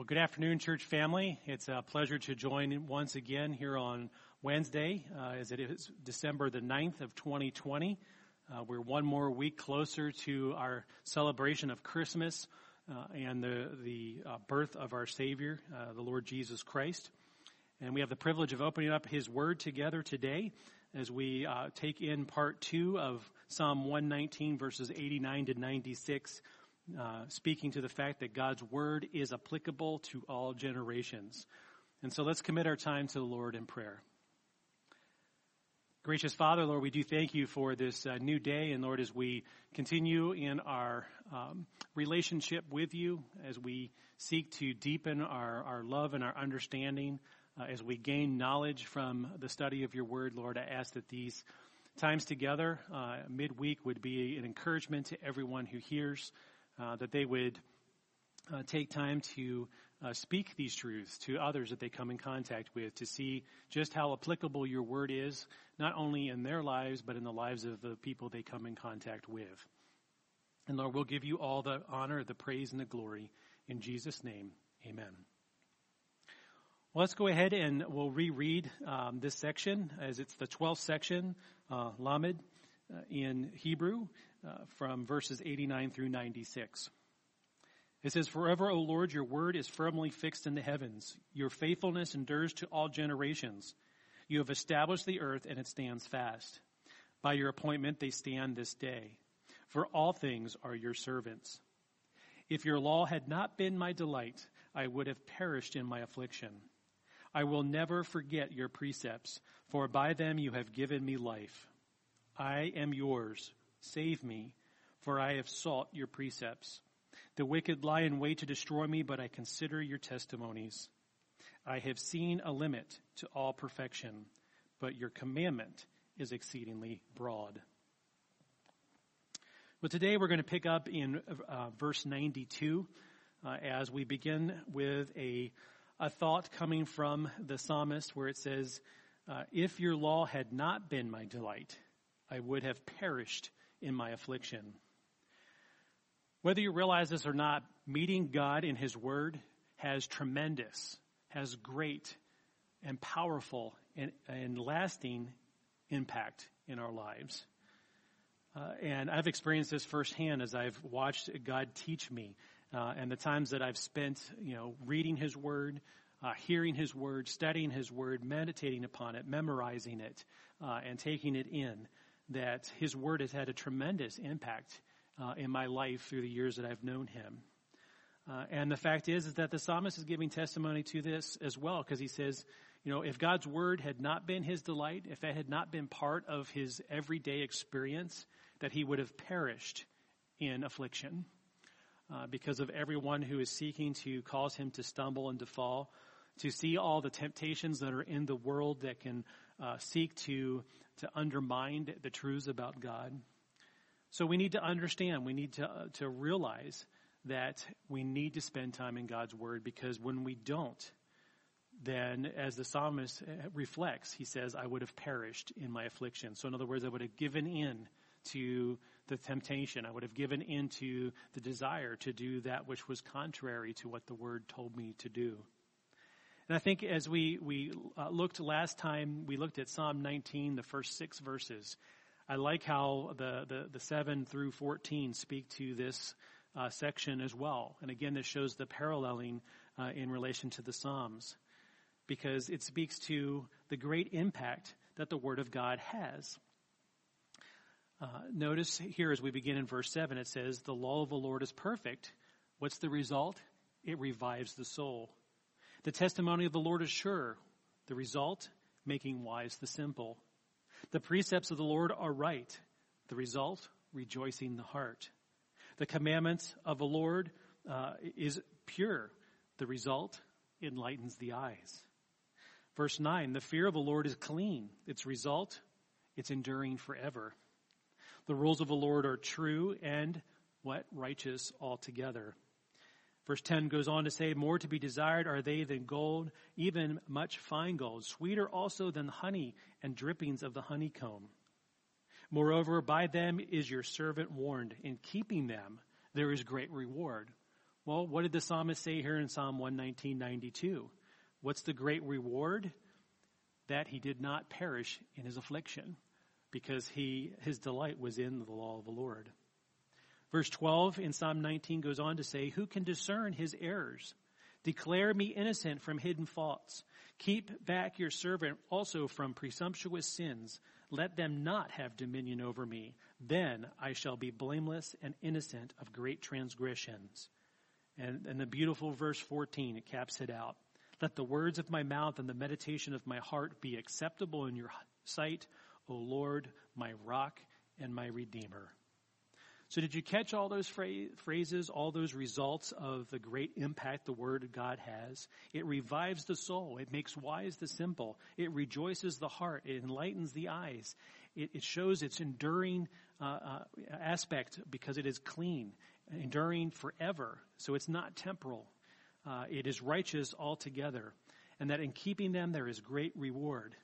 Well, good afternoon, church family. It's a pleasure to join once again here on Wednesday, uh, as it is December the 9th of 2020. Uh, we're one more week closer to our celebration of Christmas uh, and the, the uh, birth of our Savior, uh, the Lord Jesus Christ. And we have the privilege of opening up His Word together today as we uh, take in part two of Psalm 119 verses 89 to 96 uh, speaking to the fact that God's word is applicable to all generations. And so let's commit our time to the Lord in prayer. Gracious Father, Lord, we do thank you for this uh, new day, and Lord, as we continue in our um, relationship with you, as we seek to deepen our, our love and our understanding, uh, as we gain knowledge from the study of your word, Lord, I ask that these times together uh, midweek would be an encouragement to everyone who hears that they would uh, take time to uh, speak these truths to others that they come in contact with to see just how applicable your word is, not only in their lives, but in the lives of the people they come in contact with. And Lord, we'll give you all the honor, the praise, and the glory. In Jesus' name, amen. Well, let's go ahead and we'll reread um, this section as it's the 12th section, uh, Lamed, uh, in Hebrew uh, from verses 89 through 96. It says, Forever, O Lord, your word is firmly fixed in the heavens. Your faithfulness endures to all generations. You have established the earth and it stands fast. By your appointment they stand this day. For all things are your servants. If your law had not been my delight, I would have perished in my affliction. I will never forget your precepts, for by them you have given me life. I am yours. Save me, for I have sought your precepts. The wicked lie in wait to destroy me, but I consider your testimonies. I have seen a limit to all perfection, but your commandment is exceedingly broad. Well, today we're going to pick up in uh, verse 92 uh, as we begin with a, a thought coming from the psalmist where it says, uh, If your law had not been my delight, I would have perished in my affliction. Whether you realize this or not, meeting God in His Word has tremendous, has great and powerful and, and lasting impact in our lives. Uh, and I've experienced this firsthand as I've watched God teach me, uh, and the times that I've spent, you know, reading His Word, uh, hearing His Word, studying His Word, meditating upon it, memorizing it, uh, and taking it in that His Word has had a tremendous impact uh, in my life through the years that I've known Him. Uh, and the fact is, is that the psalmist is giving testimony to this as well, because he says, you know, if God's Word had not been His delight, if it had not been part of His everyday experience, that He would have perished in affliction. Uh, because of everyone who is seeking to cause him to stumble and to fall, to see all the temptations that are in the world that can uh, seek to to undermine the truths about God. So we need to understand, we need to, uh, to realize that we need to spend time in God's Word because when we don't, then as the psalmist uh, reflects, he says, I would have perished in my affliction. So in other words, I would have given in to the temptation. I would have given in to the desire to do that which was contrary to what the Word told me to do. And I think as we, we uh, looked last time, we looked at Psalm 19, the first six verses. I like how the, the, the 7 through 14 speak to this uh, section as well. And again, this shows the paralleling uh, in relation to the Psalms because it speaks to the great impact that the Word of God has. Uh, notice here as we begin in verse 7, it says, The law of the Lord is perfect. What's the result? It revives the soul. The testimony of the Lord is sure. The result, making wise the simple. The precepts of the Lord are right. The result, rejoicing the heart. The commandments of the Lord uh, is pure. The result, enlightens the eyes. Verse 9, the fear of the Lord is clean. Its result, it's enduring forever. The rules of the Lord are true and what? Righteous altogether. Verse 10 goes on to say, More to be desired are they than gold, even much fine gold, sweeter also than honey and drippings of the honeycomb. Moreover, by them is your servant warned. In keeping them, there is great reward. Well, what did the psalmist say here in Psalm 119.92? What's the great reward? That he did not perish in his affliction because he, his delight was in the law of the Lord. Verse 12 in Psalm 19 goes on to say, Who can discern his errors? Declare me innocent from hidden faults. Keep back your servant also from presumptuous sins. Let them not have dominion over me. Then I shall be blameless and innocent of great transgressions. And, and the beautiful verse 14, it caps it out. Let the words of my mouth and the meditation of my heart be acceptable in your sight, O Lord, my rock and my redeemer. So did you catch all those phrases, all those results of the great impact the Word of God has? It revives the soul. It makes wise the simple. It rejoices the heart. It enlightens the eyes. It, it shows its enduring uh, uh, aspect because it is clean, enduring forever. So it's not temporal. Uh, it is righteous altogether. And that in keeping them there is great reward.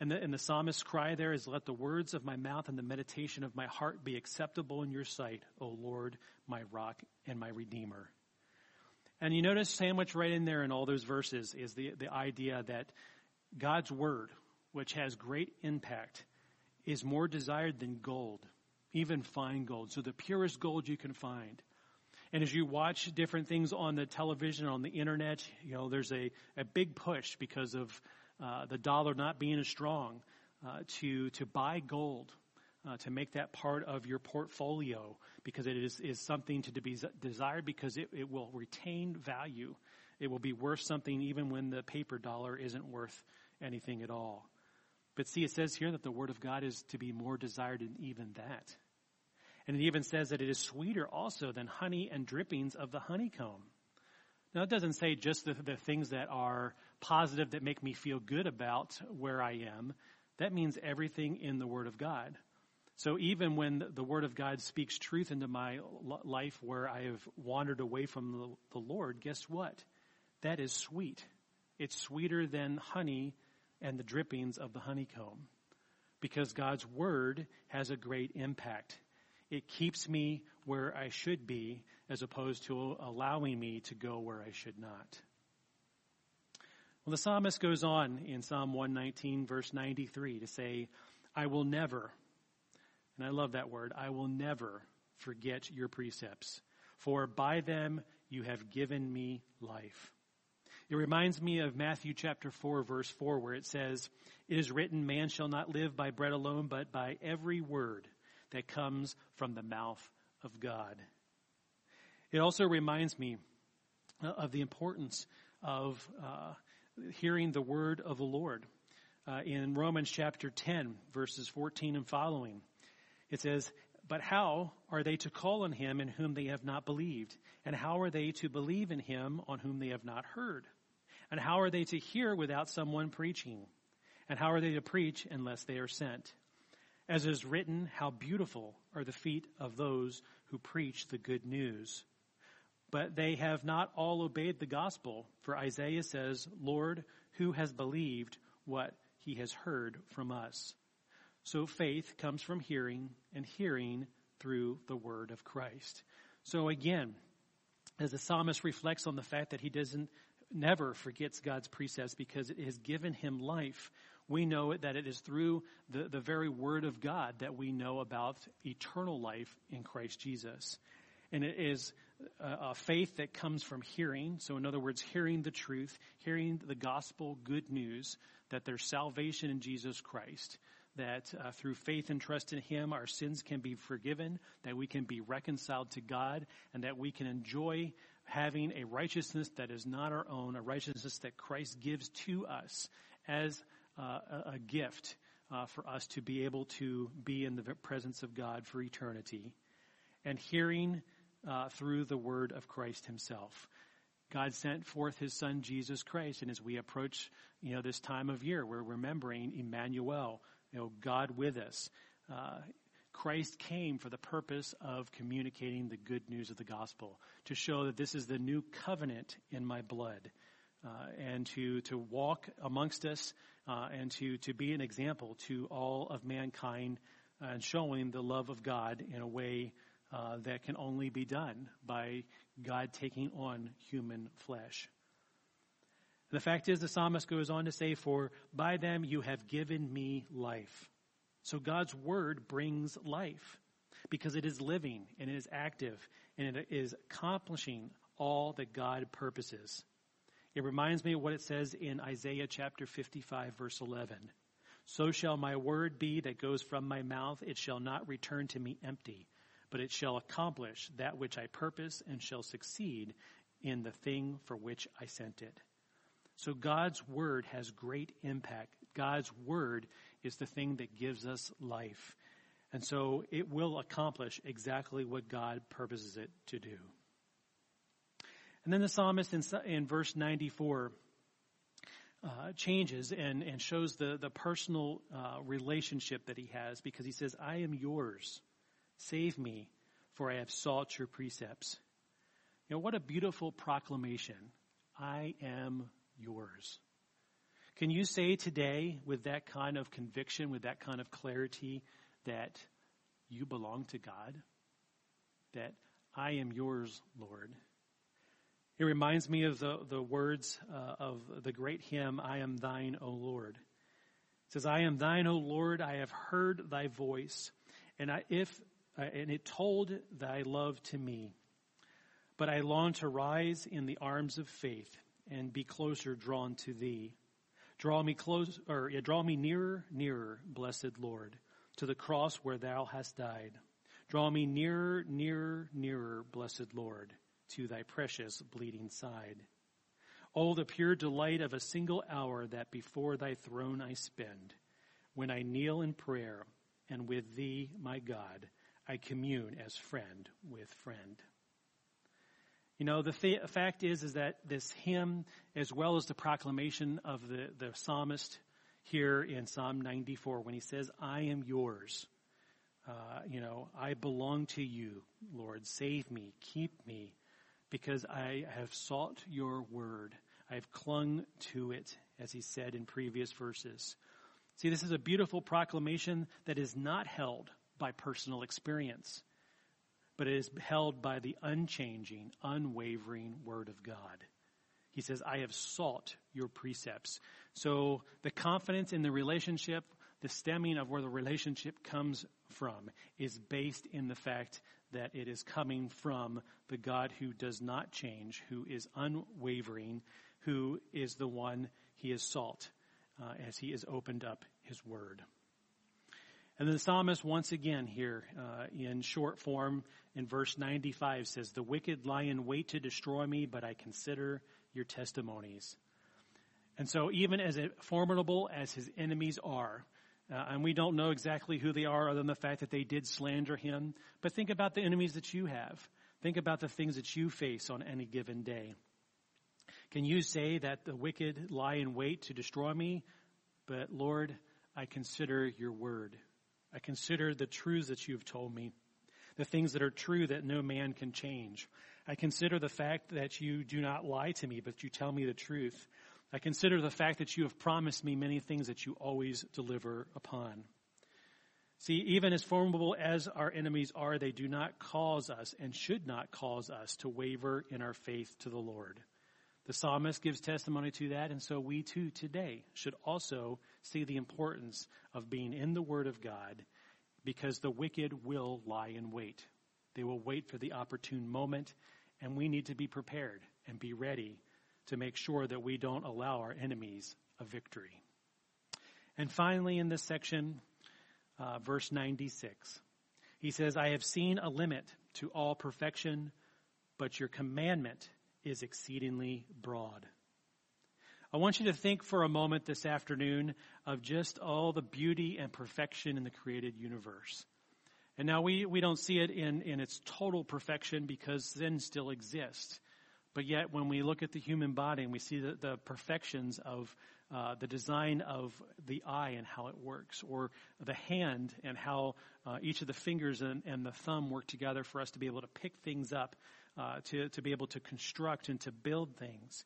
And the, and the psalmist's cry there is, Let the words of my mouth and the meditation of my heart be acceptable in your sight, O Lord, my rock and my redeemer. And you notice sandwiched right in there in all those verses is the, the idea that God's word, which has great impact, is more desired than gold, even fine gold. So the purest gold you can find. And as you watch different things on the television, on the internet, you know, there's a, a big push because of uh, the dollar not being as strong, uh, to to buy gold, uh, to make that part of your portfolio because it is is something to be desired because it, it will retain value. It will be worth something even when the paper dollar isn't worth anything at all. But see, it says here that the word of God is to be more desired than even that. And it even says that it is sweeter also than honey and drippings of the honeycomb. Now, it doesn't say just the, the things that are positive that make me feel good about where I am. That means everything in the Word of God. So even when the Word of God speaks truth into my life where I have wandered away from the, Lord, guess what? That is sweet. It's sweeter than honey and the drippings of the honeycomb because God's Word has a great impact. It keeps me where I should be as opposed to allowing me to go where I should not. Well, the psalmist goes on in Psalm 119, verse 93, to say, I will never, and I love that word, I will never forget your precepts, for by them you have given me life. It reminds me of Matthew chapter 4, verse 4, where it says, It is written, Man shall not live by bread alone, but by every word that comes from the mouth of God. It also reminds me uh, of the importance of uh, hearing the word of the Lord. Uh, in Romans chapter 10, verses 14 and following, it says, But how are they to call on him in whom they have not believed? And how are they to believe in him on whom they have not heard? And how are they to hear without someone preaching? And how are they to preach unless they are sent? As is written, how beautiful are the feet of those who preach the good news. But they have not all obeyed the gospel, for Isaiah says, Lord, who has believed what he has heard from us? So faith comes from hearing, and hearing through the word of Christ. So again, as the psalmist reflects on the fact that he doesn't never forgets God's precepts because it has given him life, we know that it is through the, the very word of God that we know about eternal life in Christ Jesus. And it is a, faith that comes from hearing. So, in other words, hearing the truth, hearing the gospel good news that there's salvation in Jesus Christ, that uh, through faith and trust in Him, our sins can be forgiven, that we can be reconciled to God, and that we can enjoy having a righteousness that is not our own, a righteousness that Christ gives to us as uh, a, a, gift uh, for us to be able to be in the presence of God for eternity. And hearing uh, through the word of Christ himself. God sent forth his son Jesus Christ, and as we approach, you know, this time of year, we're remembering Emmanuel, you know, God with us. Uh, Christ came for the purpose of communicating the good news of the gospel, to show that this is the new covenant in my blood, uh, and to, to walk amongst us, uh, and to, to be an example to all of mankind, uh, and showing the love of God in a way uh, that can only be done by God taking on human flesh. The fact is, the psalmist goes on to say, For by them you have given me life. So God's word brings life because it is living and it is active and it is accomplishing all that God purposes. It reminds me of what it says in Isaiah chapter 55 verse 11. So shall my word be that goes from my mouth. It shall not return to me empty, but it shall accomplish that which I purpose and shall succeed in the thing for which I sent it. So God's word has great impact. God's word is the thing that gives us life. And so it will accomplish exactly what God purposes it to do. And then the psalmist in, in verse 94 uh, changes and, and shows the, the personal uh, relationship that he has because he says, I am yours. Save me, for I have sought your precepts. You know, what a beautiful proclamation. I am yours. Can you say today with that kind of conviction, with that kind of clarity, that you belong to God? That I am yours, Lord. It reminds me of the, the words uh, of the great hymn, I am thine, O Lord. It says, I am thine, O Lord, I have heard thy voice, and I, if, Uh, and it told thy love to me. But I long to rise in the arms of faith and be closer drawn to thee. Draw me close, or yeah, draw me nearer, nearer, blessed Lord, to the cross where thou hast died. Draw me nearer, nearer, nearer, blessed Lord, to thy precious bleeding side. Oh, the pure delight of a single hour that before thy throne I spend, when I kneel in prayer, and with thee, my God, I commune as friend with friend. You know, the th- fact is, is that this hymn, as well as the proclamation of the, the psalmist here in Psalm 94, when he says, I am yours, uh, you know, I belong to you, Lord. Save me, keep me, because I have sought your word. I have clung to it, as he said in previous verses. See, this is a beautiful proclamation that is not held by personal experience but it is held by the unchanging, unwavering Word of God. He says, I have sought your precepts. So the confidence in the relationship, the stemming of where the relationship comes from, is based in the fact that it is coming from the God who does not change, who is unwavering, who is the one he has sought uh, as he has opened up his word. And then the psalmist once again here uh, in short form in verse 95 says, The wicked lie in wait to destroy me, but I consider your testimonies. And so even as formidable as his enemies are, uh, and we don't know exactly who they are other than the fact that they did slander him, but think about the enemies that you have. Think about the things that you face on any given day. Can you say that the wicked lie in wait to destroy me? But Lord, I consider your word. I consider the truths that you have told me, the things that are true that no man can change. I consider the fact that you do not lie to me, but you tell me the truth. I consider the fact that you have promised me many things that you always deliver upon. See, even as formidable as our enemies are, they do not cause us and should not cause us to waver in our faith to the Lord. The psalmist gives testimony to that, and so we too today should also see the importance of being in the Word of God because the wicked will lie in wait. They will wait for the opportune moment, and we need to be prepared and be ready to make sure that we don't allow our enemies a victory. And finally, in this section, uh, verse 96, he says, I have seen a limit to all perfection, but your commandment is exceedingly broad. I want you to think for a moment this afternoon of just all the beauty and perfection in the created universe. And now we, we don't see it in, in its total perfection because sin still exists. But yet when we look at the human body and we see the, the perfections of uh, the design of the eye and how it works, or the hand and how uh, each of the fingers and, and, the thumb work together for us to be able to pick things up uh, to, to be able to construct and to build things.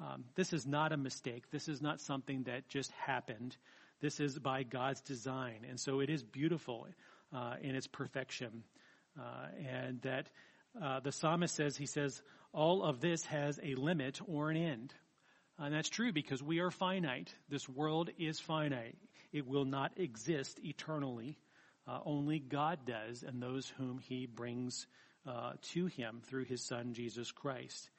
Um, this is not a mistake. This is not something that just happened. This is by God's design. And so it is beautiful uh, in its perfection. Uh, and that uh, the psalmist says, he says, all of this has a limit or an end. And that's true because we are finite. This world is finite. It will not exist eternally. Uh, only God does and those whom he brings uh, to him through his son Jesus Christ.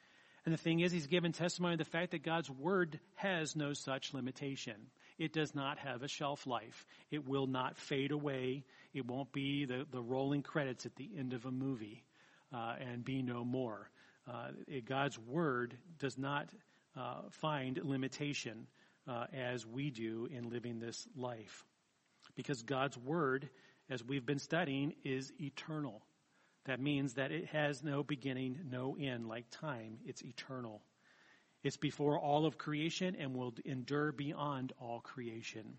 And the thing is, he's given testimony of the fact that God's word has no such limitation. It does not have a shelf life. It will not fade away. It won't be the, the rolling credits at the end of a movie uh, and be no more. Uh, it, God's word does not uh, find limitation uh, as we do in living this life. Because God's word, as we've been studying, is eternal. That means that it has no beginning, no end, like time. It's eternal. It's before all of creation and will endure beyond all creation.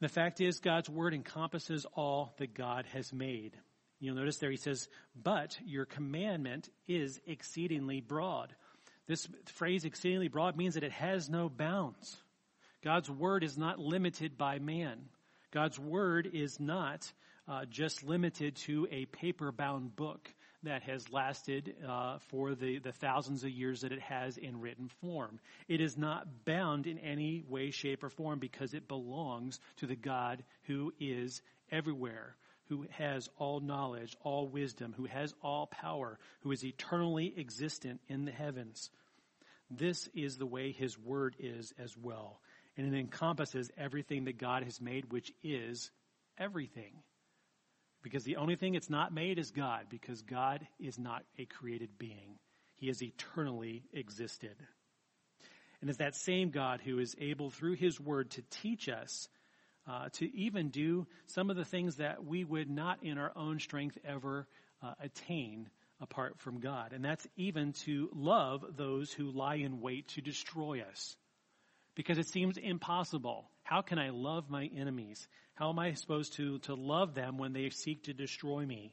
The fact is, God's word encompasses all that God has made. You'll notice there he says, but your commandment is exceedingly broad. This phrase exceedingly broad means that it has no bounds. God's word is not limited by man. God's word is not uh, just limited to a paper bound book that has lasted uh, for the, the thousands of years that it has in written form. It is not bound in any way, shape, or form because it belongs to the God who is everywhere, who has all knowledge, all wisdom, who has all power, who is eternally existent in the heavens. This is the way his word is as well. And it encompasses everything that God has made, which is everything. Because the only thing it's not made is God, because God is not a created being. He has eternally existed. And it's that same God who is able through His Word to teach us uh, to even do some of the things that we would not in our own strength ever uh, attain apart from God. And that's even to love those who lie in wait to destroy us. Because it seems impossible. How can I love my enemies? How am I supposed to, to love them when they seek to destroy me?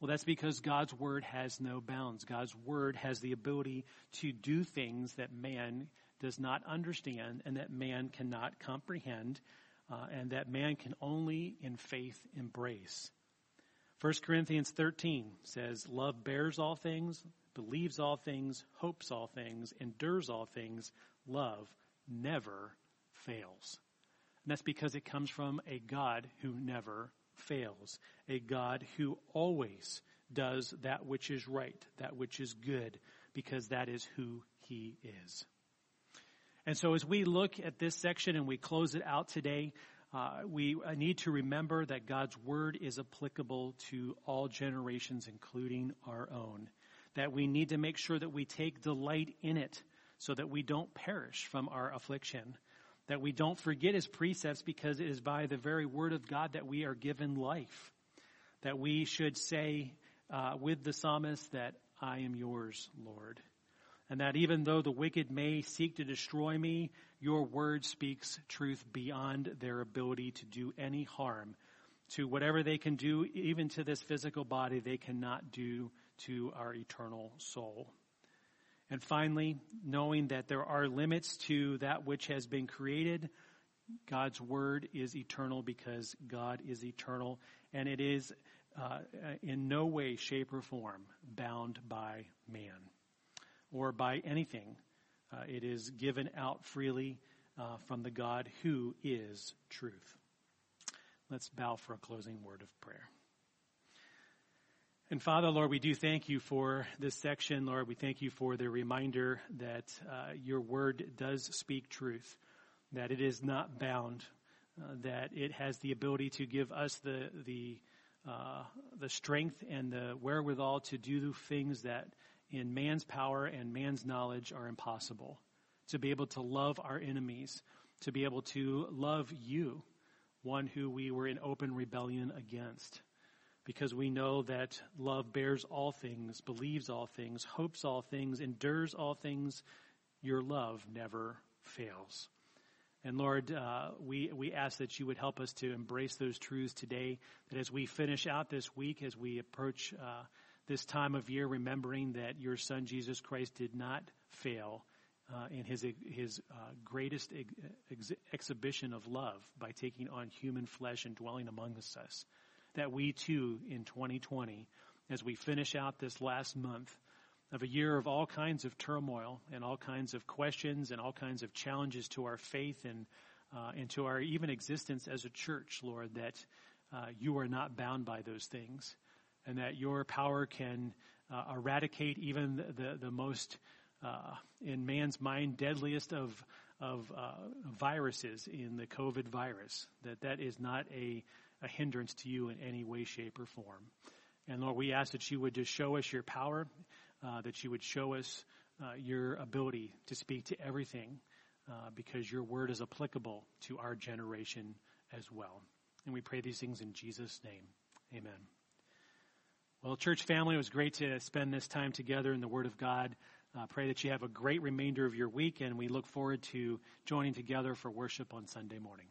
Well, that's because God's word has no bounds. God's word has the ability to do things that man does not understand and that man cannot comprehend uh, and that man can only in faith embrace. 1 Corinthians 13 says, Love bears all things, believes all things, hopes all things, endures all things. Love never fails. And that's because it comes from a God who never fails, a God who always does that which is right, that which is good, because that is who he is. And so as we look at this section and we close it out today, uh, we need to remember that God's word is applicable to all generations, including our own. That we need to make sure that we take delight in it so that we don't perish from our affliction that we don't forget his precepts because it is by the very word of God that we are given life. That we should say uh, with the psalmist that I am yours, Lord. And that even though the wicked may seek to destroy me, your word speaks truth beyond their ability to do any harm to whatever they can do, even to this physical body, they cannot do to our eternal soul. And finally, knowing that there are limits to that which has been created, God's word is eternal because God is eternal, and it is uh, in no way, shape, or form bound by man or by anything. Uh, it is given out freely uh, from the God who is truth. Let's bow for a closing word of prayer. And Father, Lord, we do thank you for this section. Lord, we thank you for the reminder that uh, your word does speak truth, that it is not bound, uh, that it has the ability to give us the, the, uh, the strength and the wherewithal to do the things that in man's power and man's knowledge are impossible. To be able to love our enemies, to be able to love you, one who we were in open rebellion against because we know that love bears all things, believes all things, hopes all things, endures all things. Your love never fails. And Lord, uh, we, we ask that you would help us to embrace those truths today, that as we finish out this week, as we approach uh, this time of year, remembering that your Son Jesus Christ did not fail uh, in his, his uh, greatest ex- exhibition of love by taking on human flesh and dwelling among us that we too in 2020, as we finish out this last month of a year of all kinds of turmoil and all kinds of questions and all kinds of challenges to our faith and, uh, and to our even existence as a church, Lord, that uh, you are not bound by those things and that your power can uh, eradicate even the, the, the most, uh, in man's mind, deadliest of, of uh, viruses in the COVID virus, that that is not a, a hindrance to you in any way, shape, or form. And Lord, we ask that you would just show us your power, uh, that you would show us uh, your ability to speak to everything, uh, because your word is applicable to our generation as well. And we pray these things in Jesus' name. Amen. Well, church family, it was great to spend this time together in the Word of God. Uh, pray that you have a great remainder of your week, and we look forward to joining together for worship on Sunday morning.